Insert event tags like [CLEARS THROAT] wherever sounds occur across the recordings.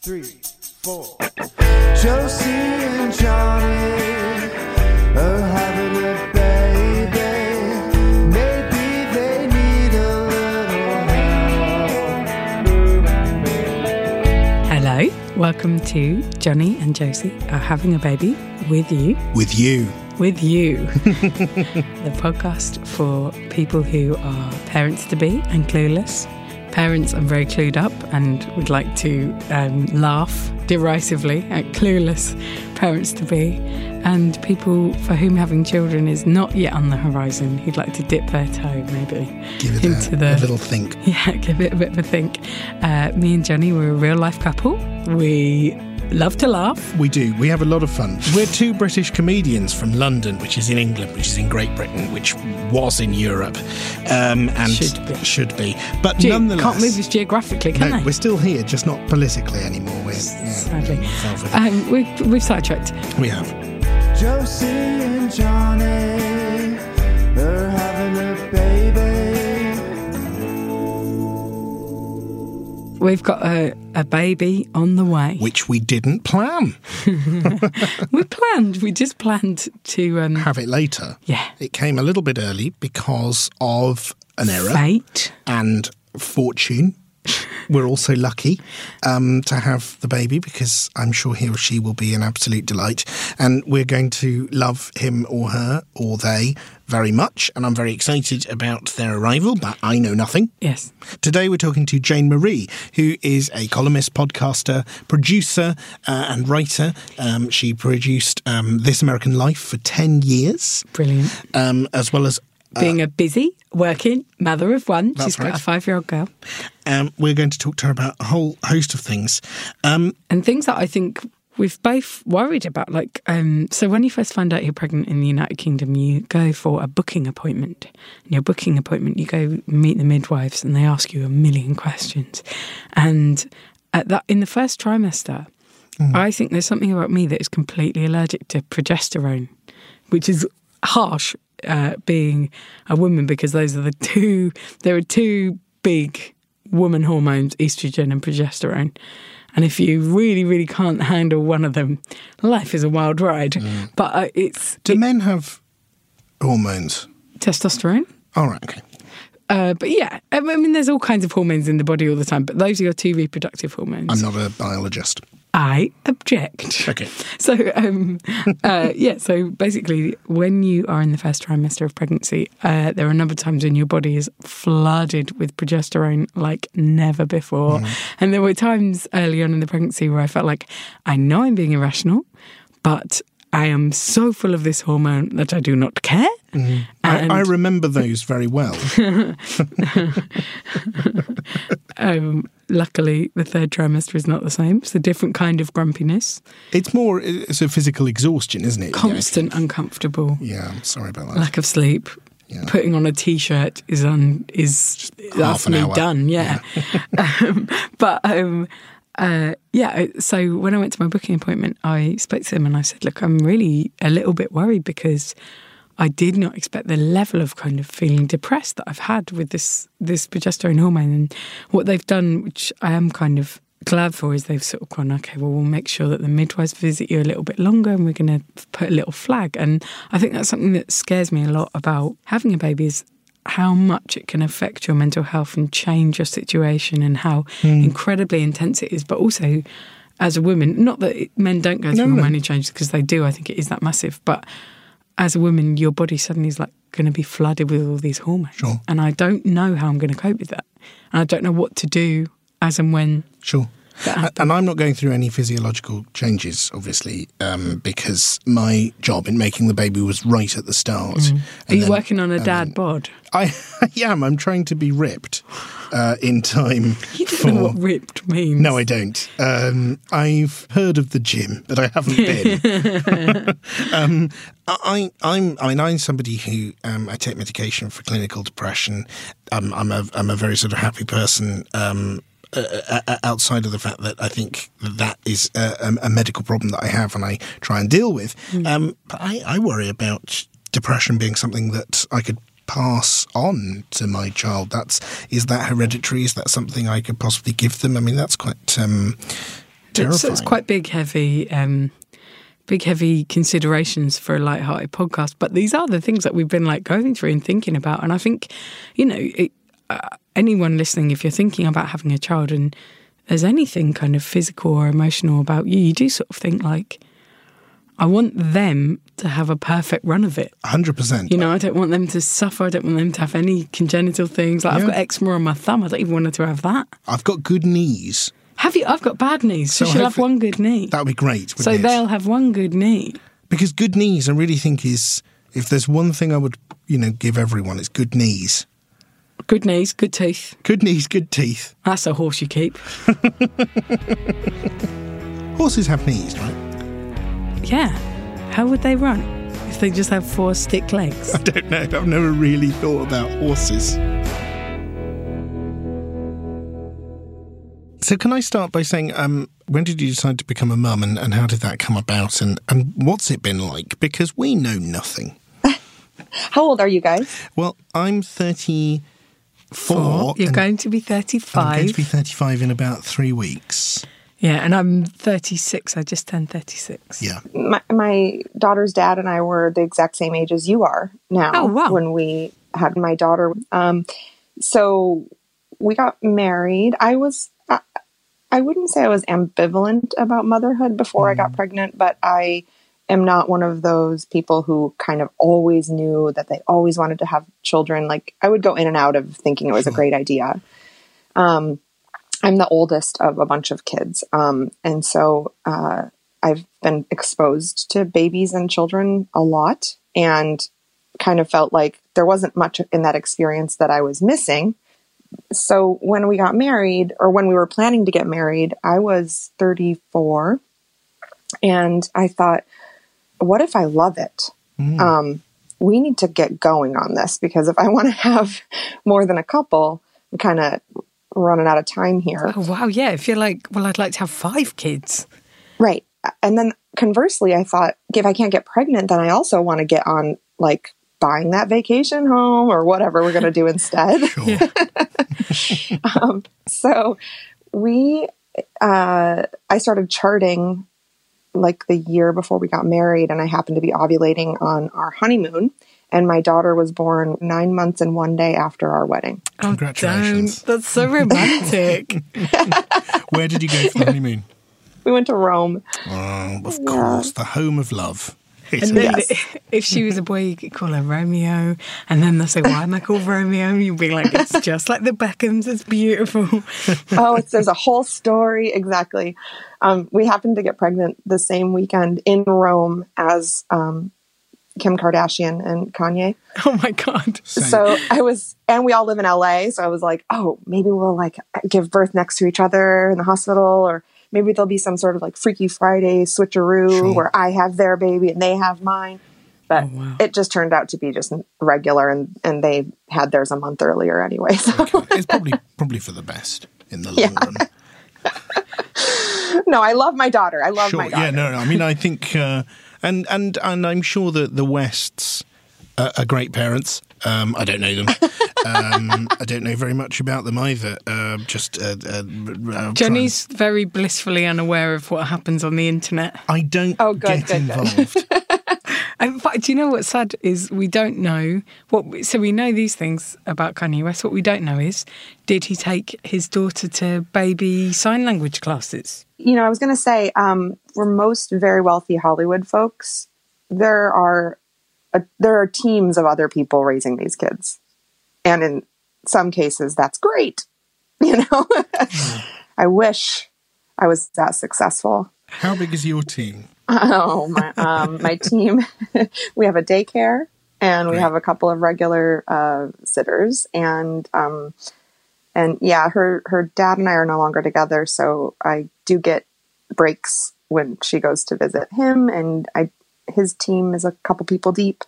three, four. Josie and Johnny are having a baby. Maybe they need a little help. Hello, welcome to Johnny and Josie are having a baby with you. with you. With you. [LAUGHS] the podcast for people who are parents to be and clueless. Parents, I'm very clued up and would like to um, laugh derisively at clueless parents to be. And people for whom having children is not yet on the horizon, who'd like to dip their toe maybe Give it into a, the a little think. [LAUGHS] Yeah, give it a bit of a think. Uh, me and Johnny, we're a real life couple. We love to laugh. We do. We have a lot of fun. We're two British comedians from London, which is in England, which is in Great Britain, which was in Europe, um, and Should be. should be. But Gee, nonetheless, can't move this geographically, can no, they? we're still here, just not politically anymore. We're Sadly. involved with it. Um, we've, we've sidetracked. we have. Josie and Johnny We've got a, a baby on the way. Which we didn't plan. [LAUGHS] we planned, we just planned to, um, Have it later. yeah, It came a little bit early because of an error. fate. and fortune. We're also lucky um, to have the baby because I'm sure he or she will be an absolute delight. And we're going to love him or her or they very much. And I'm very excited about their arrival, but I know nothing. Yes. Today we're talking to Jane Marie, who is a columnist, podcaster, producer, uh, and writer. Um, she produced um, This American Life for 10 years, Brilliant. um, as well as Being a busy, working mother of one. That's She's got a five year old girl. um, we're going to talk to her about a whole host of things. Um, and things that I think we've both worried about. Like, um, so when you first find out you're pregnant in the United Kingdom, you go for a booking appointment. In your booking appointment, you go meet the midwives, and they ask you a million questions. And at that, in the first trimester, I think there's something about me that is completely allergic to progesterone, which is harsh. Uh, being a woman, because those are the two. There are two big woman hormones, estrogen and progesterone. And if you really, really can't handle one of them, life is a wild ride. But uh, it's do men have hormones? testosterone. All right, okay. Uh, but yeah, I mean, there's all kinds of hormones in the body all the time, but those are your two reproductive hormones. I'm not a biologist. I object. Okay. [LAUGHS] So, um, uh, yeah, so basically, when you are in the first trimester of pregnancy, uh, there are a number of times when your body is flooded with progesterone like never before. And there were times early on in the pregnancy where I felt like, I know I'm being irrational, but I am so full of this hormone that I do not care. I, I remember those very well. [LAUGHS] [LAUGHS] Um, luckily, the third trimester is not the same. It's a different kind of grumpiness, it's more, it's a physical exhaustion, isn't it? constant uncomfortable, Yeah, I'm sorry about that. lack of sleep. Yeah. Putting on a t-shirt is un is that's an me hour. done. Yeah, [LAUGHS] um, but um, uh, yeah. So when I went to my booking appointment, I spoke to them and I said, "Look, I'm really a little bit worried because I did not expect the level of kind of feeling depressed that I've had with this this progesterone hormone. And what they've done, which I am kind of glad for, is they've sort of gone, okay, well, we'll make sure that the midwives visit you a little bit longer, and we're going to put a little flag. And I think that's something that scares me a lot about having a baby is how much it can affect your mental health and change your situation and how hmm. incredibly intense it is but also as a woman not that men don't go through No, no. changes because they do i think it is that massive but as a woman your body suddenly is like going to be flooded with all these hormones Sure. and i don't know how i'm going to cope with that and i don't know what to do as and when Sure. And I'm not going through any physiological changes, obviously, um, because my job in making the baby was right at the start. are you then- working on a dad bod I, [LAUGHS] I am. I'm trying to be ripped uh, in time you don't for. know what ripped means No, I don't. Um, I've heard of the gym, but I haven't been. [LAUGHS] [LAUGHS] um, I, I'm, I mean, I'm somebody who um, I take medication for clinical depression. Um, I'm a, I'm a very sort of happy person. Um, uh, uh, outside of the fact that I think that is a, a- medical problem that I have and I try and deal with, um, but I, I worry about depression being something that I could pass on to my child? That's is that hereditary? Is that something I could possibly give them? I mean, that's quite um, it's, terrifying. it's quite big, heavy, um, big, heavy considerations for a light-hearted podcast. But these are the things that we've been like going through and thinking about. And I think, you know, it, uh, anyone listening, if you're thinking about having a child and there's anything kind of physical or emotional about you, you do sort of think like, I want them to have a perfect run of it. hundred percent. You know, I don't want them to suffer. I don't want them to have any congenital things. Like I've Yeah. got eczema on my thumb. I don't even want her to have that. I've got good knees. Have you? I've got bad knees, so, So she'll have one good knee. That would be great. So it? they'll have one good knee. because good knees, I really think is if there's one thing I would you know give everyone, it's good knees. Good knees, good teeth. Good knees, good teeth. That's a horse you keep. [LAUGHS] Horses have knees, right? Yeah. How would they run if they just have four stick legs? [LAUGHS] I don't know. I've never really thought about horses. So, can I start by saying, um, when did you decide to become a mum, and, and how did that come about, and, and what's it been like? Because we know nothing. [LAUGHS] How old are you guys? Well, I'm 34. Four. You're going to be 35. I'm going to be 35 in about three weeks. Yeah, and I'm 36. I just turned 36. Yeah. My, my daughter's dad and I were the exact same age as you are now. Oh, wow. When we had my daughter, um, so we got married. I was. I, I wouldn't say I was ambivalent about motherhood before I got pregnant, but I am not one of those people who kind of always knew that they always wanted to have children. Like I would go in and out of thinking it was a great idea. Um, I'm the oldest of a bunch of kids, um, and so uh, I've been exposed to babies and children a lot, and kind of felt like there wasn't much in that experience that I was missing. So when we got married, or when we were planning to get married, I was 34, and I thought, what if I love it? Um, we need to get going on this because if I [LAUGHS] want to have more than a couple, I'm kind of running out of time here. Oh, wow. Yeah. If you're like, well, I'd like to have five kids. Right. And then conversely, I thought if I can't get pregnant, then I also want to get on like buying that vacation home or whatever we're going to do [LAUGHS] instead. [LAUGHS] Um, so we, uh, I started charting like the year before we got married, and I happened to be ovulating on our honeymoon. And my daughter was born nine months and one day after our wedding. Oh, Congratulations. don't. That's so romantic. [LAUGHS] Where did you go for the honeymoon? [LAUGHS] We went to Rome. Oh, of course, the home of love. And then Yes. [LAUGHS] if she was a boy, you could call her Romeo. And then they'll say, why am I called Romeo? And you'd be like, it's just like the Beckhams. It's beautiful. [LAUGHS] oh, it's, there's a whole story. Exactly. Um, we happened to get pregnant the same weekend in Rome as um, Kim Kardashian and Kanye. Oh my God. So I was, and we all live in LA. So I was like, oh, maybe we'll like give birth next to each other in the hospital, or maybe there'll be some sort of like Freaky Friday switcheroo Sure. where I have their baby and they have mine. But Oh, wow. it just turned out to be just regular, and, and they had theirs a month earlier anyway. So it's probably probably for the best in the [LAUGHS] long Yeah. run. [LAUGHS] no, I love my daughter. I love Sure. my daughter. Yeah. No. No. I mean, I think, uh, and and and I'm sure that the Wests are, are great parents. Um, I don't know them. um, I don't know very much about them either. Uh, just uh, uh, Jenny's very blissfully unaware of what happens on the internet. I don't Oh, good, get good, good. involved. [LAUGHS] In fact, do you know what's sad is we don't know what. So we know these things about Kanye West. What we don't know is, did he take his daughter to baby sign language classes? you know, I was going to say, um, for most very wealthy Hollywood folks, there are a, there are teams of other people raising these kids, and in some cases, that's great. [LAUGHS] You know, I wish I was that successful. How big is your team? Oh my! Um, my [LAUGHS] team, [LAUGHS] we have a daycare, and we Great. have a couple of regular uh, sitters, and um, and yeah, her her dad and I are no longer together, so I do get breaks when she goes to visit him, and I his team is a couple people deep.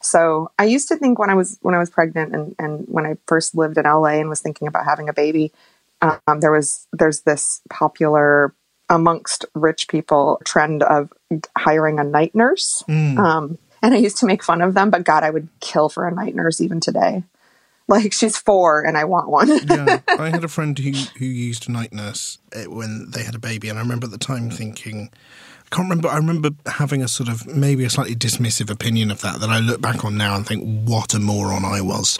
So I used to think when I was when I was pregnant and and when I first lived in LA and was thinking about having a baby, um, there was there's this popular amongst rich people trend of hiring a night nurse. Mm. Um, and I used to make fun of them, but God, I would kill for a night nurse even today. Like she's four and I want one. yeah, [LAUGHS] I had a friend who who used a night nurse uh, when they had a baby, and I remember at the time thinking, can't remember. I remember having a sort of maybe a slightly dismissive opinion of that. That I look back on now and think, what a moron I was.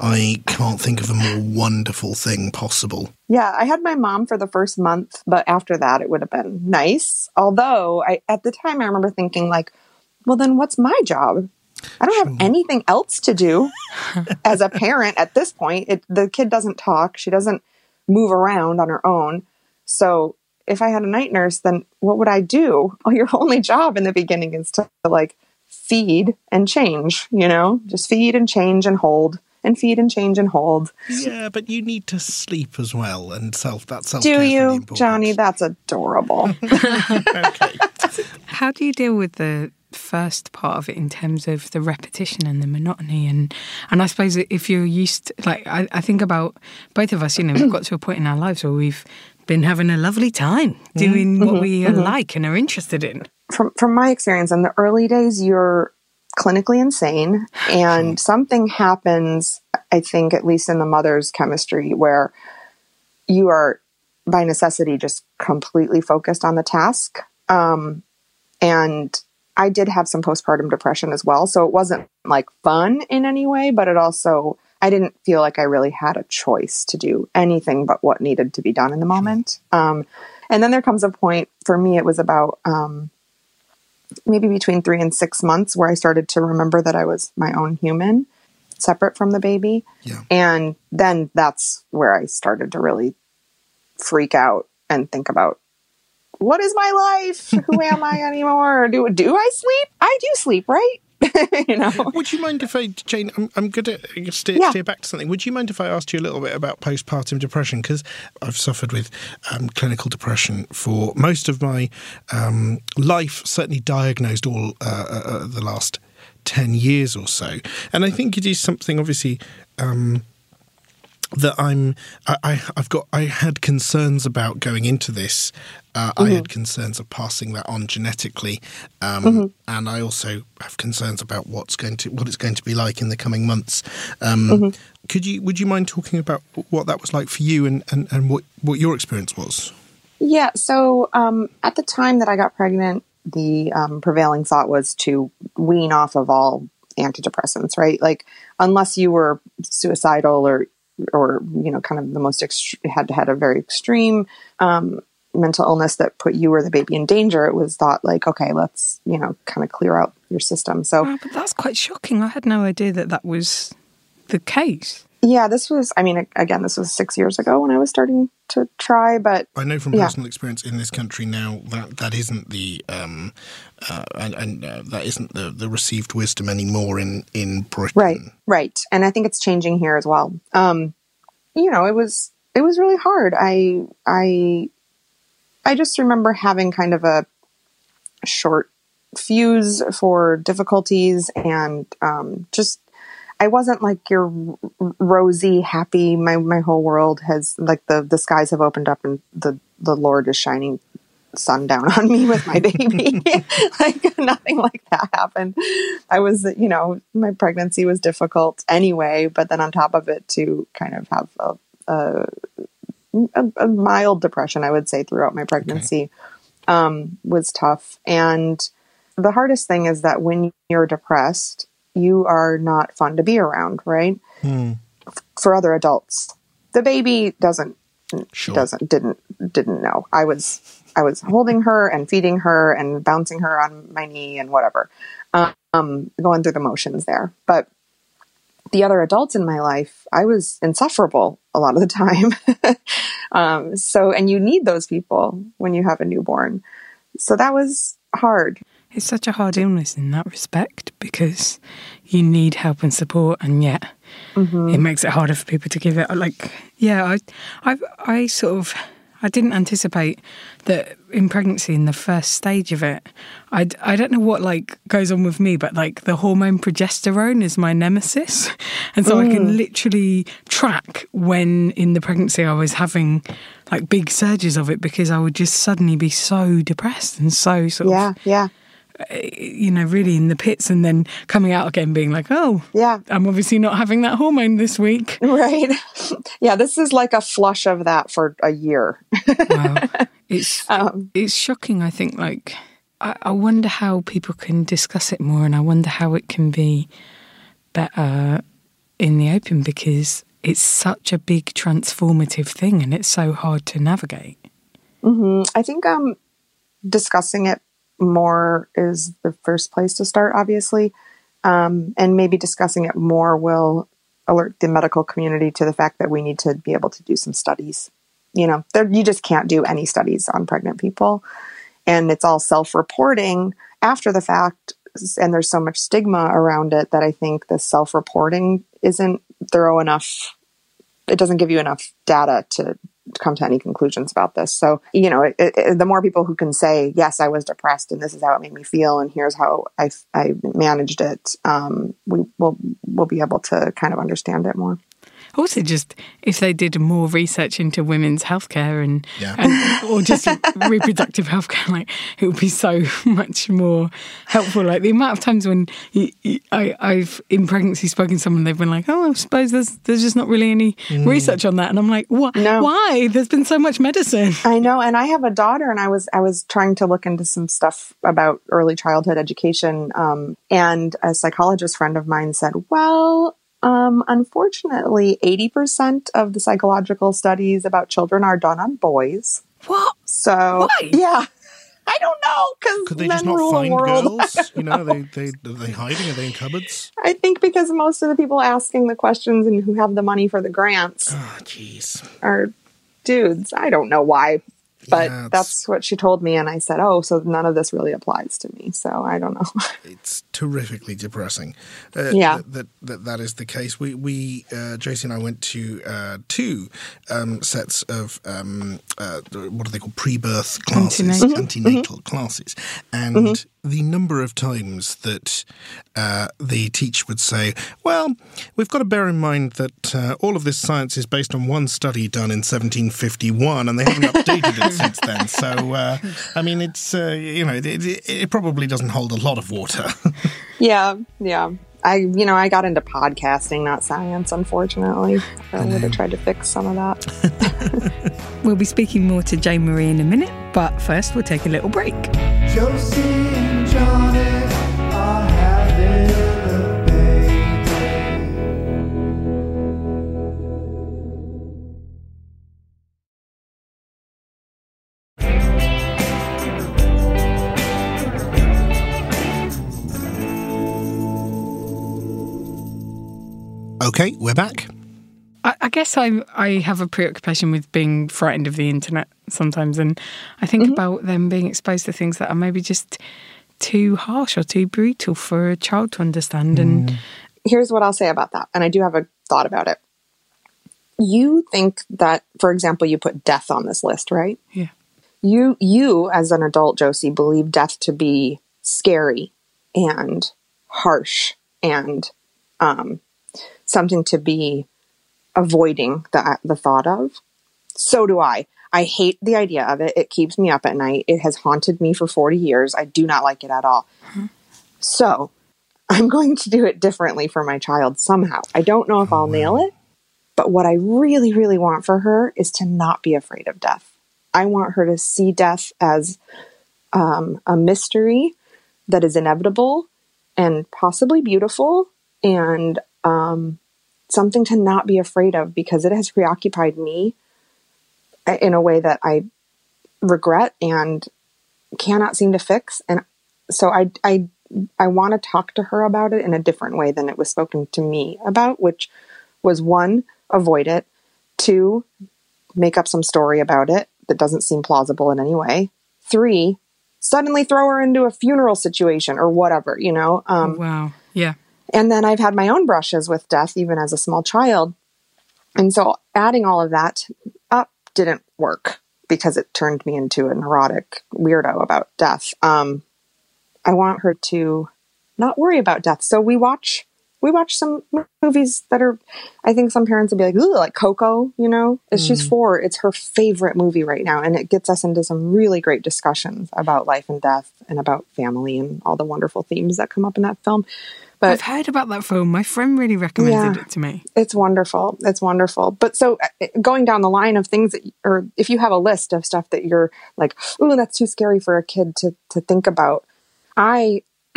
I can't think of a more wonderful thing possible. Yeah, I had my mom for the first month, but after that, it would have been nice. Although, I at the time, I remember thinking like, well, then what's my job? I don't have anything else to do [LAUGHS] as a parent at this point. It, the kid doesn't talk. She doesn't move around on her own. So if I had a night nurse, then what would I do? [LAUGHS] Well, your only job in the beginning is to like feed and change, you know, just feed and change and hold and feed and change and hold. Yeah, but you need to sleep as well, and self that self. Care. Do you, Johnny? That's adorable. [LAUGHS] [LAUGHS] okay. How do you deal with the first part of it in terms of the repetition and the monotony and and I suppose if you're used to, like I, I think about both of us, you know, we've got to a point in our lives where we've been having a lovely time doing what we uh, like and are interested in. from from my experience in the early days you're clinically insane [SIGHS] and something happens i think at least in the mother's chemistry where you are by necessity just completely focused on the task. Um, and i did have some postpartum depression as well so it wasn't like fun in any way but it also i didn't feel like i really had a choice to do anything but what needed to be done in the moment um, and then there comes a point for me it was about um, maybe between three and six months where I started to remember that I was my own human, separate from the baby. Yeah. And then that's where I started to really freak out and think about what is my life? Who am I [LAUGHS] anymore? Do do I sleep? I do sleep, right? [LAUGHS] you know. Would you mind if I, Jane? I'm, I'm going to steer, Yeah. steer back to something. Would you mind if I asked you a little bit about postpartum depression? Because I've suffered with um, clinical depression for most of my um, life. Certainly diagnosed all uh, uh, uh, the last ten years or so, and I think it is something obviously. Um, that I'm, I, I've got, I had concerns about going into this. Uh, I had concerns of passing that on genetically, um, and I also have concerns about what's going to, what it's going to be like in the coming months. Um, Could you, would you mind talking about what that was like for you and, and, and what, what your experience was? Yeah. So um, at the time that I got pregnant, the um, prevailing thought was to wean off of all antidepressants, right? Like unless you were suicidal or or you know kind of the most ext- had to had a very extreme um, mental illness that put you or the baby in danger, it was thought like okay, let's you know kind of clear out your system. So Wow, but that's quite shocking. I had no idea that that was the case. Yeah, this was I mean again this was six years ago when I was starting to try, but I know from Yeah. personal experience in this country now that that isn't the um, uh, and, and uh, that isn't the, the received wisdom anymore in in Britain. Right, right. And I think it's changing here as well. Um, you know, it was it was really hard. I I I just remember having kind of a short fuse for difficulties and um, just I wasn't like your rosy, happy. My my whole world has like the the skies have opened up and the the Lord is shining sun down [LAUGHS] on me with my baby. [LAUGHS] like nothing like that happened. I was, you know, my pregnancy was difficult anyway, but then on top of it, to kind of have a, a, a, a mild depression, I would say, throughout my pregnancy um, was tough. And the hardest thing is that when you're depressed, you are not fun to be around, right? For other adults, the baby doesn't Sure. doesn't didn't didn't know. I was I was holding her and feeding her and bouncing her on my knee and whatever, um, going through the motions there. But the other adults in my life, I was insufferable a lot of the time. [LAUGHS] um, so, and you need those people when you have a newborn. So that was hard. It's such a hard illness in that respect because you need help and support, and yet mm-hmm. it makes it harder for people to give it. Like, yeah, I, I, I sort of, I didn't anticipate that in pregnancy, in the first stage of it, I, I don't know what like goes on with me, but like the hormone progesterone is my nemesis, [LAUGHS] and so I can mm. literally track when in the pregnancy I was having like big surges of it because I would just suddenly be so depressed and so sort of Yeah, yeah. Uh, you know, really in the pits and then coming out again being like, oh, Yeah. I'm obviously not having that hormone this week. [LAUGHS] Right. yeah, this is like a flush of that for a year. Wow. [LAUGHS] It's Um, it's shocking. I think like I, I wonder how people can discuss it more, and I wonder how it can be better in the open because it's such a big transformative thing, and it's so hard to navigate. I think um, discussing it more is the first place to start, obviously. Um, and maybe discussing it more will alert the medical community to the fact that we need to be able to do some studies. You know, you just can't do any studies on pregnant people. And it's all self reporting after the fact. And there's so much stigma around it that I think the self reporting isn't thorough enough it doesn't give you enough data to come to any conclusions about this. So, you know, it, it, the more people who can say, yes, I was depressed and this is how it made me feel and here's how I, I managed it, um, we will we'll be able to kind of understand it more. Also, just if they did more research into women's healthcare and, Yeah. and or just reproductive healthcare, [LAUGHS] like it would be so [LAUGHS] much more helpful. Like the amount of times when you, you, I, I've in pregnancy spoken to someone, they've been like, "Oh, I suppose there's there's just not really any research on that," and I'm like, "What? No. Why? There's been so much medicine." I know, and I have a daughter, and I was I was trying to look into some stuff about early childhood education, um, and a psychologist friend of mine said, "Well, um, unfortunately, eighty percent of the psychological studies about children are done on boys." What? So Why? yeah, [LAUGHS] I don't know because Could they men just not rule find the world. girls? You know, they [LAUGHS] they are they hiding? Are they in cupboards? I think because most of the people asking the questions and who have the money for the grants Oh, jeez. are dudes. I don't know why, but Yeah, that's what she told me, and I said, "Oh, so none of this really applies to me." So I don't know. [LAUGHS] It's terrifically depressing. Uh, Yeah. that, that that that is the case. We we uh, Josie and I went to uh, two um, sets of um, uh, what are they called pre-birth classes, Antenatal. antenatal classes, and the number of times that uh, the teacher would say, "Well, we've got to bear in mind that uh, all of this science is based on one study done in 1751, and they haven't [LAUGHS] updated it since then. So, uh, I mean, it's uh, you know, it, it, it probably doesn't hold a lot of water." [LAUGHS] yeah, yeah. I, you know, I got into podcasting, not science. Unfortunately, I would have tried to fix some of that. [LAUGHS] We'll be speaking more to Jane Marie in a minute, but first we'll take a little break. Josie Okay, we're back. I, I guess I I have a preoccupation with being frightened of the internet sometimes, and I think about them being exposed to things that are maybe just too harsh or too brutal for a child to understand. And Here's what I'll say about that, and I do have a thought about it. You think that, for example, you put death on this list, right? yeah, you you as an adult josie believe death to be scary and harsh and um, something to be avoiding the the thought of. So do i. I hate the idea of it. It keeps me up at night. It has haunted me for 40 years. I do not like it at all. So i'm going to do it differently for my child somehow. I don't know if i'll nail it but what i really really want for her is to not be afraid of death. I want her to see death as um, a mystery that is inevitable and possibly beautiful and um, something to not be afraid of because it has preoccupied me in a way that I regret and cannot seem to fix. And so I, I, I want to talk to her about it in a different way than it was spoken to me about, which was one, avoid it, two, make up some story about it that doesn't seem plausible in any way. Three, suddenly throw her into a funeral situation or whatever, you know? Um, wow, yeah, and then I've had my own brushes with death, even as a small child. And so adding all of that up didn't work because it turned me into a neurotic weirdo about death. Um, I want her to not worry about death. So we watch we watch some movies that are, I think some parents would be like, ooh, like Coco, you know? It's she's four. It's her favorite movie right now. And it gets us into some really great discussions about life and death and about family and all the wonderful themes that come up in that film. But I've heard about that film. My friend really recommended Yeah. it to me. it's wonderful. It's wonderful. But so uh, going down the line of things that, or if you have a list of stuff that you're like, ooh, that's too scary for a kid to, to think about. I, [CLEARS THROAT]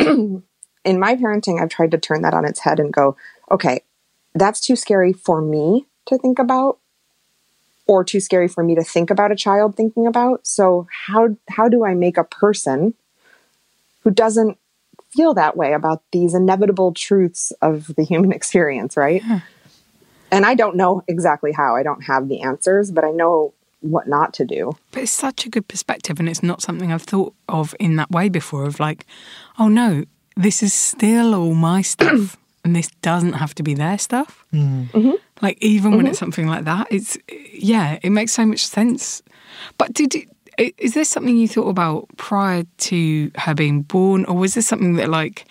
in my parenting, I've tried to turn that on its head and go, okay, that's too scary for me to think about or too scary for me to think about a child thinking about. So how, how do I make a person who doesn't feel that way about these inevitable truths of the human [LAUGHS] experience, right? And I don't know exactly how. I don't have the answers, but I know what not to do. But it's such a good perspective, and it's not something I've thought of in that way before. Of like, oh no, this is still all my [CLEARS THROAT] stuff, and this doesn't have to be their stuff. Hmm. Mm-hmm. Like even when mm-hmm. it's something like that, it's yeah, it makes so much sense. But did it, i- is this something you thought about prior to her being born, or was this something that like,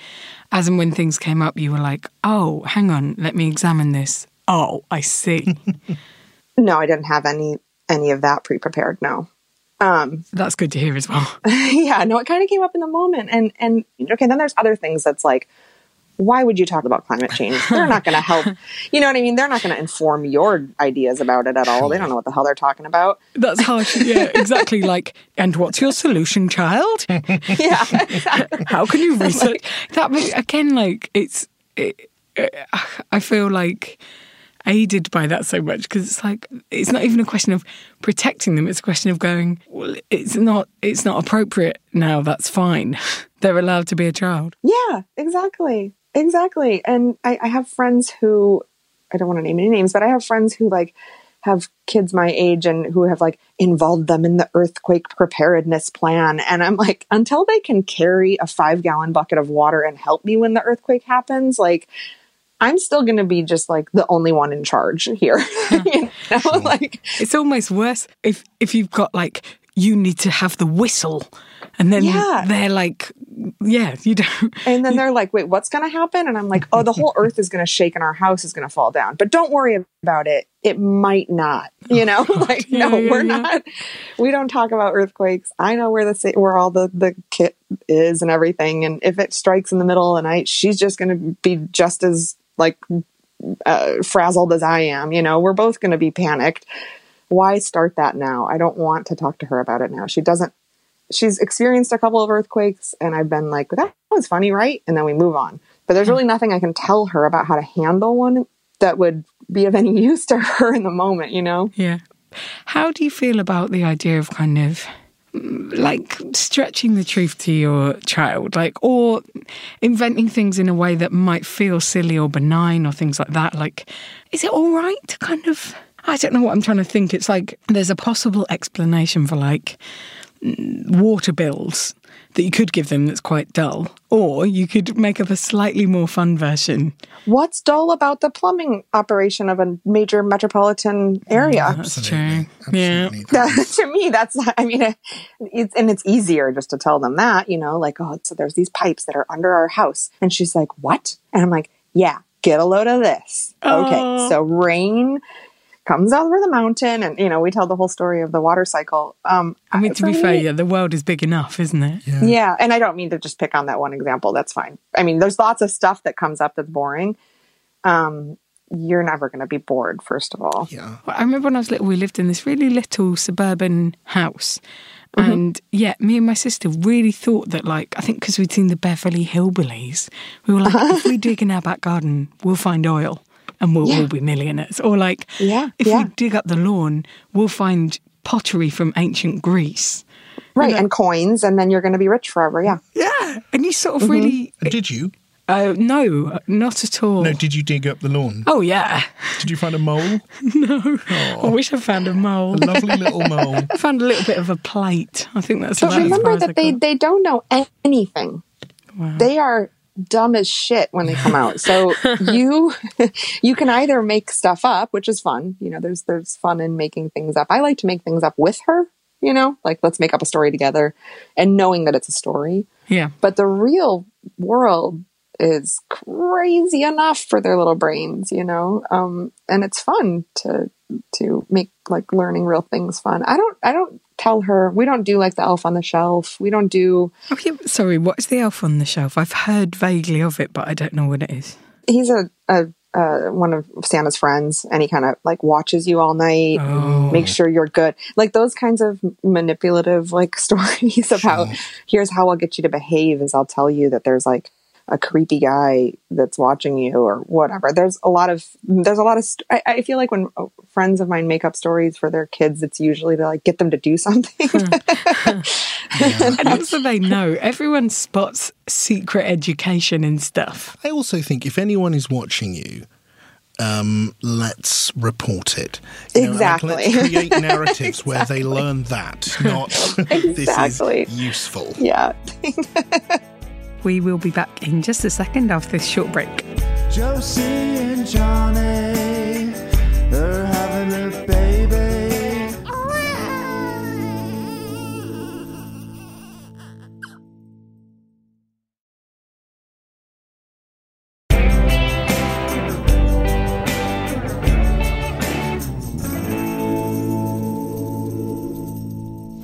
as and when things came up, you were like, oh, hang on, let me examine this. Oh, I see. [LAUGHS] No, I didn't have any any of that pre-prepared. No. Um, That's good to hear as well. [LAUGHS] yeah, no, it kind of came up in the moment. And and okay, then there's other things that's like, why would you talk about climate change? They're not going to help. [LAUGHS] You know what I mean? They're not going to inform your ideas about it at all. They don't know what the hell they're talking about. That's harsh. Yeah, [LAUGHS] exactly. Like, and what's your solution, child? Yeah, How can you research that? but Again, like it's. It, I feel like aided by that so much because it's like it's not even a question of protecting them. It's a question of going. Well, it's not. It's not appropriate now. That's fine. [LAUGHS] They're allowed to be a child. Yeah, exactly. Exactly. And I, I have friends who, I don't want to name any names, but I have friends who like have kids my age and who have like involved them in the earthquake preparedness plan. And I'm like, until they can carry a five gallon bucket of water and help me when the earthquake happens, like, I'm still going to be just like the only one in charge here. [LAUGHS] you know, like, It's almost worse if if you've got like you need to have the whistle, and then Yeah. they're like, yeah, you don't. [LAUGHS] And then they're like, wait, what's going to happen? And I'm like, oh, the whole earth is going to shake and our house is going to fall down. But don't worry about it. It might not, you oh, know, [LAUGHS] like, Yeah, no, yeah, we're yeah. not, we don't talk about earthquakes. I know where the, where all the, the kit is and everything. And if it strikes in the middle of the night, she's just going to be just as like, uh, frazzled as I am, you know, we're both going to be panicked. Why start that now? I don't want to talk to her about it now. She doesn't she's experienced a couple of earthquakes and I've been like, that was funny, right? And then we move on. But there's really nothing I can tell her about how to handle one that would be of any [LAUGHS] use to her in the moment, you know? Yeah. How do you feel about the idea of kind of like stretching the truth to your child, like, or inventing things in a way that might feel silly or benign or things like that? Like, is it all right to kind of, I don't know what I'm trying to think. It's like there's a possible explanation for like water bills that you could give them that's quite dull, or you could make up a slightly more fun version. What's dull about the plumbing operation of a major metropolitan oh, area? That's Absolutely. true. Yeah. Absolutely. [LAUGHS] That- to me, that's, I mean, [LAUGHS] it's, and it's easier just to tell them that, you know, like, oh, so there's these pipes that are under our house. And she's like, what? And I'm like, yeah, get a load of this. Okay. Oh. So rain comes over the mountain and, you know, we tell the whole story of the water cycle. Um, I mean, to for be fair, yeah, the world is big enough, isn't it? Yeah. Yeah. And I don't mean to just pick on that one example. That's fine. I mean, there's lots of stuff that comes up that's boring. Um, you're never going to be bored, first of all. Yeah. Well, I remember when I was little, we lived in this really little suburban house. And yeah, me and my sister really thought that, like, I think because we'd seen the Beverly Hillbillies, we were like, if we [LAUGHS] dig in our back garden, we'll find oil and we'll Yeah. all be millionaires. Or like, Yeah, if yeah. we dig up the lawn, we'll find pottery from ancient Greece. Right. And coins, and then you're going to be rich forever. Yeah. Yeah. And you sort of really, did you? uh, no, not at all. No, did you dig up the lawn? oh, yeah. Did you find a mole? [LAUGHS] No. I wish I found a mole. A lovely little mole. I [LAUGHS] found a little bit of a plate. I think that's But about as far remember that they, they don't know anything. Wow. They are dumb as shit when they come out. So [LAUGHS] you [LAUGHS] you can either make stuff up, which is fun. You know, there's there's fun in making things up. I like to make things up with her, you know, like let's make up a story together and knowing that it's a story. Yeah. But the real world is crazy enough for their little brains, you know. Um, and it's fun to to make like learning real things fun. I don't I don't tell her we don't do like the elf on the shelf. We don't do Okay, sorry, what is the elf on the shelf? I've heard vaguely of it, but I don't know what it is. he's a, a uh, one of Santa's friends, and he kind of like watches you all night, Oh. make sure you're good, like those kinds of manipulative like [LAUGHS] stories about here's how I'll get you to behave is I'll tell you that there's like a creepy guy that's watching you or whatever. There's a lot of there's a lot of st- I, I feel like when uh, friends of mine make up stories for their kids, it's usually to like get them to do something. [LAUGHS] And also, they know everyone spots secret education and stuff. I also think if anyone is watching you, um, let's report it. You know, like, Exactly. let's create narratives where they [LAUGHS] learn that, not Exactly. [LAUGHS] this is useful. yeah. We will be back in just a second after this short break. Josie and Johnny, they're having a baby.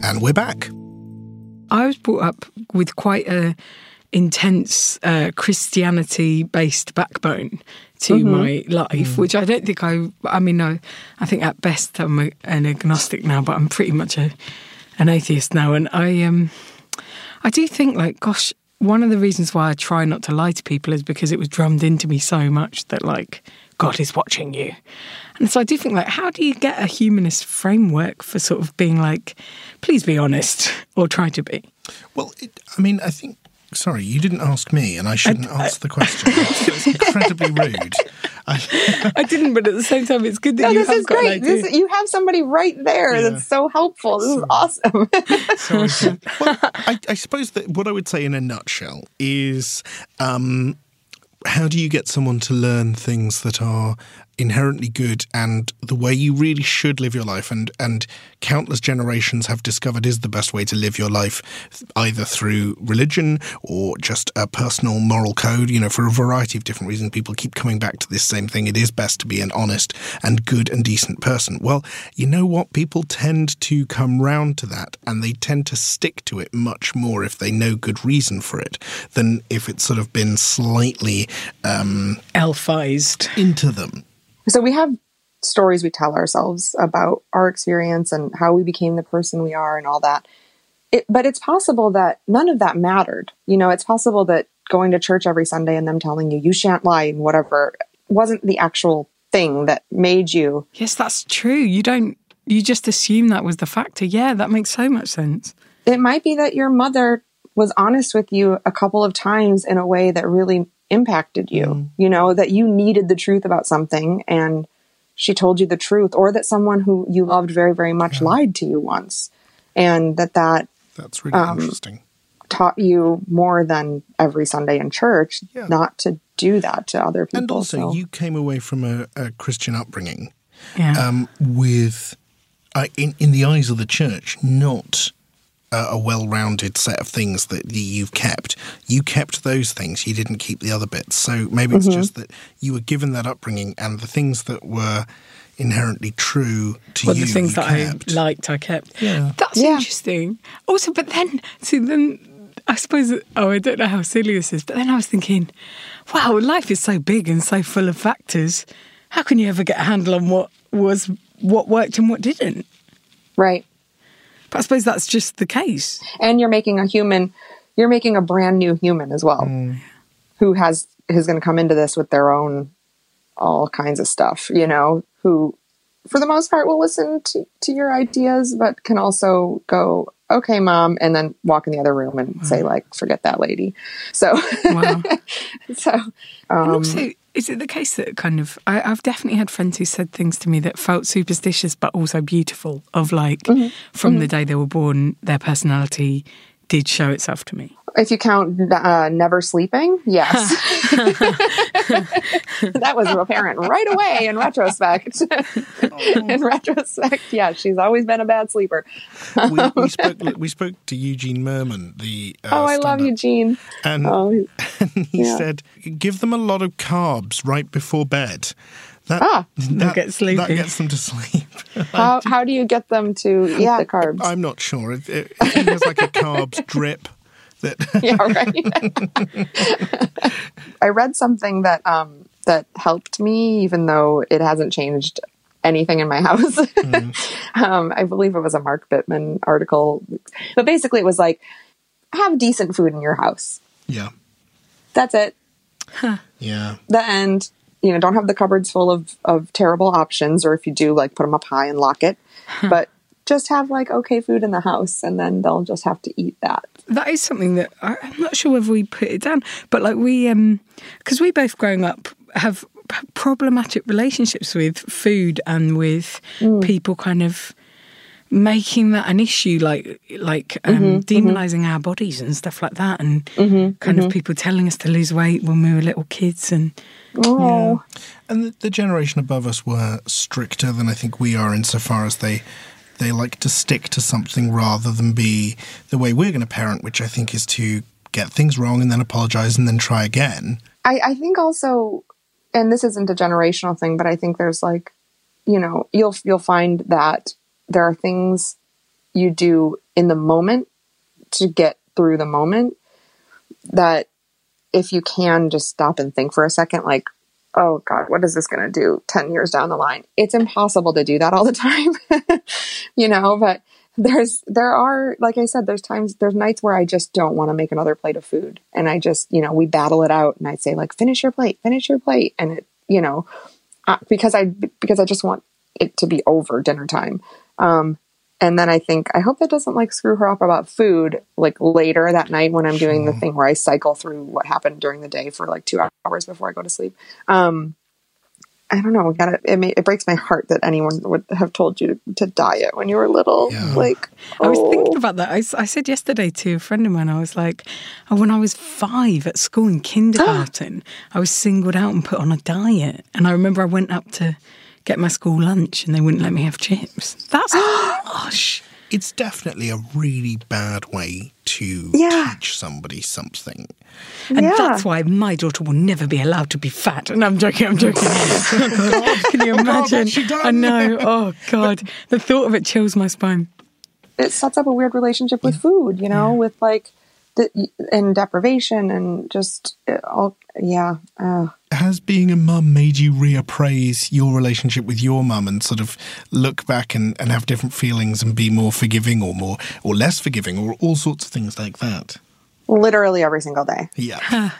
And we're back. I was brought up with quite a intense uh, Christianity based backbone to my life, which I don't think I. I mean, I, I think at best I'm a, an agnostic now, but I'm pretty much a an atheist now, and I um I do think like, gosh, one of the reasons why I try not to lie to people is because it was drummed into me so much that like God is watching you. And so I do think like how do you get a humanist framework for sort of being like, please be honest [LAUGHS] or try to be? Well, it, I mean, I think. Sorry, you didn't ask me, and I shouldn't answer the question. [LAUGHS] It's incredibly rude. I, [LAUGHS] I didn't, but at the same time it's good that No, you this have is got an great. idea. This, you have somebody right there Yeah. that's so helpful. This is awesome. [LAUGHS] sorry. well, I, I suppose that what I would say in a nutshell is um, how do you get someone to learn things that are inherently good and the way you really should live your life and and countless generations have discovered is the best way to live your life either through religion or just a personal moral code you know for a variety of different reasons. People keep coming back to this same thing. It is best to be an honest and good and decent person. Well you know what? People tend to come round to that and they tend to stick to it much more if they know good reason for it than if it's sort of been slightly um, Elfized. into them so we have stories we tell ourselves about our experience and how we became the person we are and all that. It, but it's possible that none of that mattered. You know, it's possible that going to church every Sunday and them telling you you shan't lie and whatever wasn't the actual thing that made you. Yes, that's true. You don't you just assume that was the factor. Yeah, that makes so much sense. It might be that your mother was honest with you a couple of times in a way that really impacted you. You know, that you needed the truth about something and she told you the truth or that someone who you loved very very much lied to you once and that that that's really interesting taught you more than every Sunday in church Yeah. not to do that to other people. and also so- you came away from a, a christian upbringing Yeah. um, with, uh, in in the eyes of the church, not a, a well-rounded set of things that you've kept. You kept those things. You didn't keep the other bits. So maybe it's Mm-hmm. just that you were given that upbringing, and the things that were inherently true to well, you, the things you that kept. I liked, I kept. Yeah. That's Yeah. interesting. Also, but then, see, then I suppose, oh, I don't know how silly this is, but then I was thinking, wow, life is so big and so full of factors. How can you ever get a handle on what was what worked and what didn't? right. I suppose that's just the case. And you're making a human you're making a brand new human as well. Who has who's going to come into this with their own all kinds of stuff, you know, who for the most part will listen to, to your ideas but can also go okay mom and then walk in the other room and say like forget that lady so Wow. [LAUGHS] so um, also, is it the case that kind of I, I've definitely had friends who said things to me that felt superstitious but also beautiful? Of like, Mm-hmm. from the day they were born, their personality did show itself to me. If you count uh, never sleeping, yes. [LAUGHS] [LAUGHS] that was apparent right away in retrospect. [LAUGHS] in retrospect, yeah, she's always been a bad sleeper. we, we spoke. We spoke to Eugene Mirman, the uh, Oh, I love stand-up, Eugene. and Oh, and he Yeah. said, "Give them a lot of carbs right before bed." That, Ah. that, get sleepy. that gets them to sleep. [LAUGHS] How how do you get them to eat the carbs? I'm not sure. It, it, I think like a carbs [LAUGHS] drip that [LAUGHS] yeah, right. I read something that um that helped me, even though it hasn't changed anything in my house. um, I believe it was a Mark Bittman article, but basically it was like have decent food in your house. yeah, That's it. yeah. The end. You know, don't have the cupboards full of of terrible options, or if you do, like put them up high and lock it. [LAUGHS] But just have like okay food in the house, and then they'll just have to eat that. that is something that I- I'm not sure whether we put it down, but like we, um, because we both growing up have p- problematic relationships with food and with mm. people kind of making that an issue, like like um, mm-hmm, mm-hmm. demonizing our bodies and stuff like that, and mm-hmm, kind of people telling us to lose weight when we were little kids, and Oh, And the, the generation above us were stricter than I think we are, insofar as they they like to stick to something rather than be the way we're going to parent, which I think is to get things wrong and then apologize and then try again. I, I think also, and this isn't a generational thing, but I think there's like, you know, you'll you'll find that there are things you do in the moment to get through the moment that if you can just stop and think for a second, like, oh God, what is this going to do 10 years down the line? It's impossible to do that all the [LAUGHS] time, you know, but there's, there are, like I said, there's times, there's nights where I just don't want to make another plate of food. And I just, you know, we battle it out and I say like, finish your plate, finish your plate. And it, you know, uh, because I, because I just want it to be over dinner time. Um, and then I think I hope that doesn't like screw her up about food like later that night when I'm doing the thing where I cycle through what happened during the day for like two hours before I go to sleep. Um, I don't know. We got it. ma- it breaks my heart that anyone would have told you to, to diet when you were little. Yeah. Like I was oh. thinking about that. I, I said yesterday to a friend of mine, I was like, oh, when I was five at school in kindergarten, [GASPS] I was singled out and put on a diet. And I remember I went up to get my school lunch and they wouldn't let me have chips. That's [GASPS] harsh. It's definitely a really bad way to Yeah. teach somebody something. And Yeah. that's why my daughter will never be allowed to be fat. And I'm joking, I'm joking. [LAUGHS] [LAUGHS] Oh, Can you imagine? what's? I know. Oh, God. The thought of it chills my spine. it sets up a weird relationship with food, you know, with like the and deprivation and just it all. Yeah. Uh, Has being a mum made you reappraise your relationship with your mum and sort of look back and, and have different feelings and be more forgiving or more or less forgiving or all sorts of things like that? literally every single day. Yeah.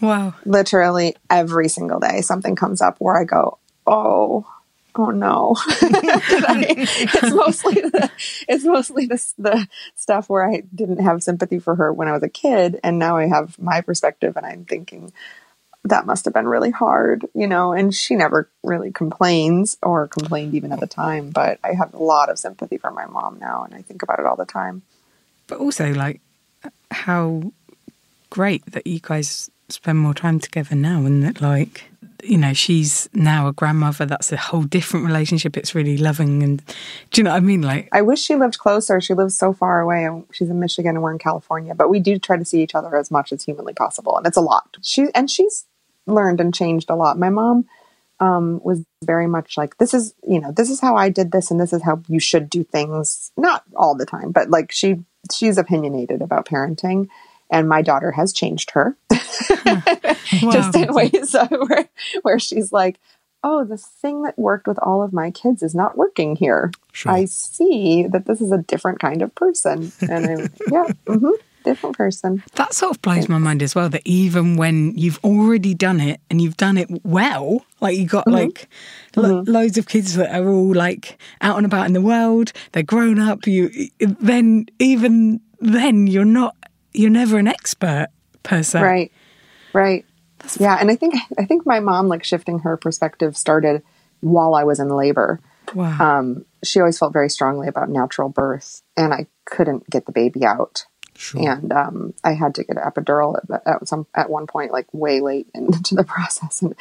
Wow. literally every single day something comes up where I go, oh, oh no. [LAUGHS] it's mostly the, it's mostly the, the stuff where I didn't have sympathy for her when I was a kid, and now I have my perspective, and I'm thinking that must have been really hard, you know. And she never really complains or complained even at the time, but I have a lot of sympathy for my mom now, and I think about it all the time. But also, like, how great that you guys spend more time together now and that, like, you know, she's now a grandmother. That's a whole different relationship. It's really loving. And do you know what I mean? Like, I wish she lived closer. She lives so far away. She's in Michigan and we're in California, but we do try to see each other as much as humanly possible, and it's a lot. She and she's learned and changed a lot. My mom um, was very much like, "This is you know, this is how I did this, and this is how you should do things." Not all the time, but like she she's opinionated about parenting, and my daughter has changed her [LAUGHS] just in ways uh, [LAUGHS] where where she's like. Oh, the thing that worked with all of my kids is not working here. Sure. I see that this is a different kind of person. And I'm, yeah, [LAUGHS] hmm different person. that sort of blows my mind as well. That even when you've already done it and you've done it well, like you got like lo- loads of kids that are all like out and about in the world, they're grown up. You then even then you're not you're never an expert per se. Right, right. yeah, and I think I think my mom like shifting her perspective started while I was in labor. Wow. Um, she always felt very strongly about natural birth, and I couldn't get the baby out. Sure. and um, I had to get an epidural at, at some at one point, like way late [LAUGHS] into the process. And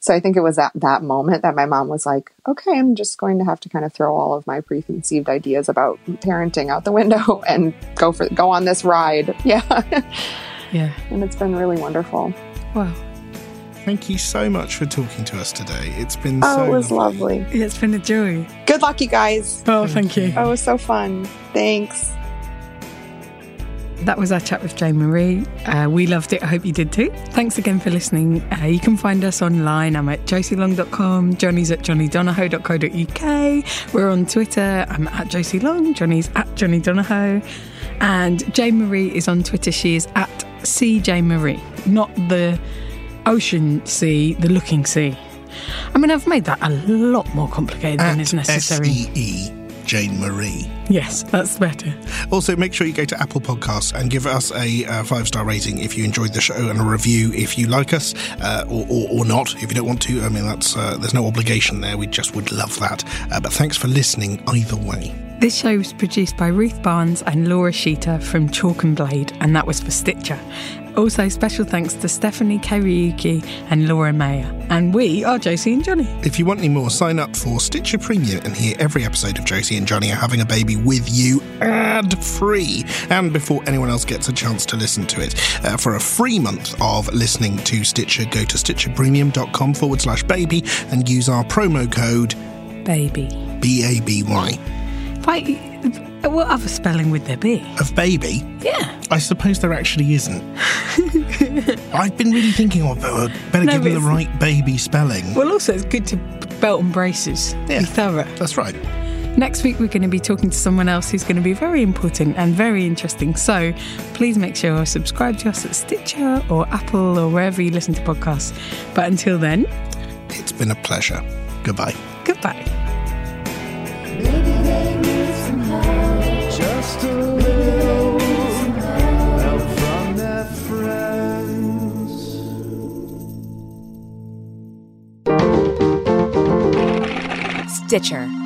so I think it was at that moment that my mom was like, "Okay, I'm just going to have to kind of throw all of my preconceived ideas about parenting out the window [LAUGHS] and go for go on this ride." [LAUGHS] Yeah, Yeah. and it's been really wonderful. Wow. Thank you so much for talking to us today. It's been Oh, so it was lovely. Yeah, it's been a joy. Good luck, you guys. Oh, thank you. Oh, it was so fun. Thanks. That was our chat with Jane Marie. Uh, we loved it. I hope you did too. Thanks again for listening. Uh, you can find us online. I'm at josielong.com. Jonny's at jonnydonahoe.co.uk. We're on Twitter. I'm at Josie Long. Jonny's at Jonny Donahoe. And Jane Marie is on Twitter. She is at CJ Marie, not the ocean sea, the looking sea. I mean, I've made that a lot more complicated than is necessary. S-E-E Jane Marie. Yes, that's better. Also, make sure you go to Apple Podcasts and give us a uh, five star rating if you enjoyed the show and a review if you like us, uh, or, or, or not if you don't want to. I mean, that's uh, there's no obligation there. We just would love that. Uh, but thanks for listening either way. This show was produced by Ruth Barnes and Laura Sheeter from Chalk and Blade, and that was for Stitcher. Also, special thanks to Stephanie Kariuki and Laura Mayer. And we are Josie and Jonny. If you want any more, sign up for Stitcher Premium and hear every episode of Josie and Jonny are having a baby with you ad free and before anyone else gets a chance to listen to it. Uh, for a free month of listening to Stitcher, go to stitcherpremium.com forward slash baby and use our promo code Baby. B A B Y. Wait, what other spelling would there be? Of baby, Yeah. I suppose there actually isn't. [LAUGHS] I've been really thinking of uh, better No, give them the right baby spelling. Well, also, it's good to belt and braces. Yeah. Be thorough. That's right. Next week, we're going to be talking to someone else who's going to be very important and very interesting. So please make sure you subscribe to us at Stitcher or Apple or wherever you listen to podcasts. But until then, It's been a pleasure. Goodbye. goodbye. Stitcher.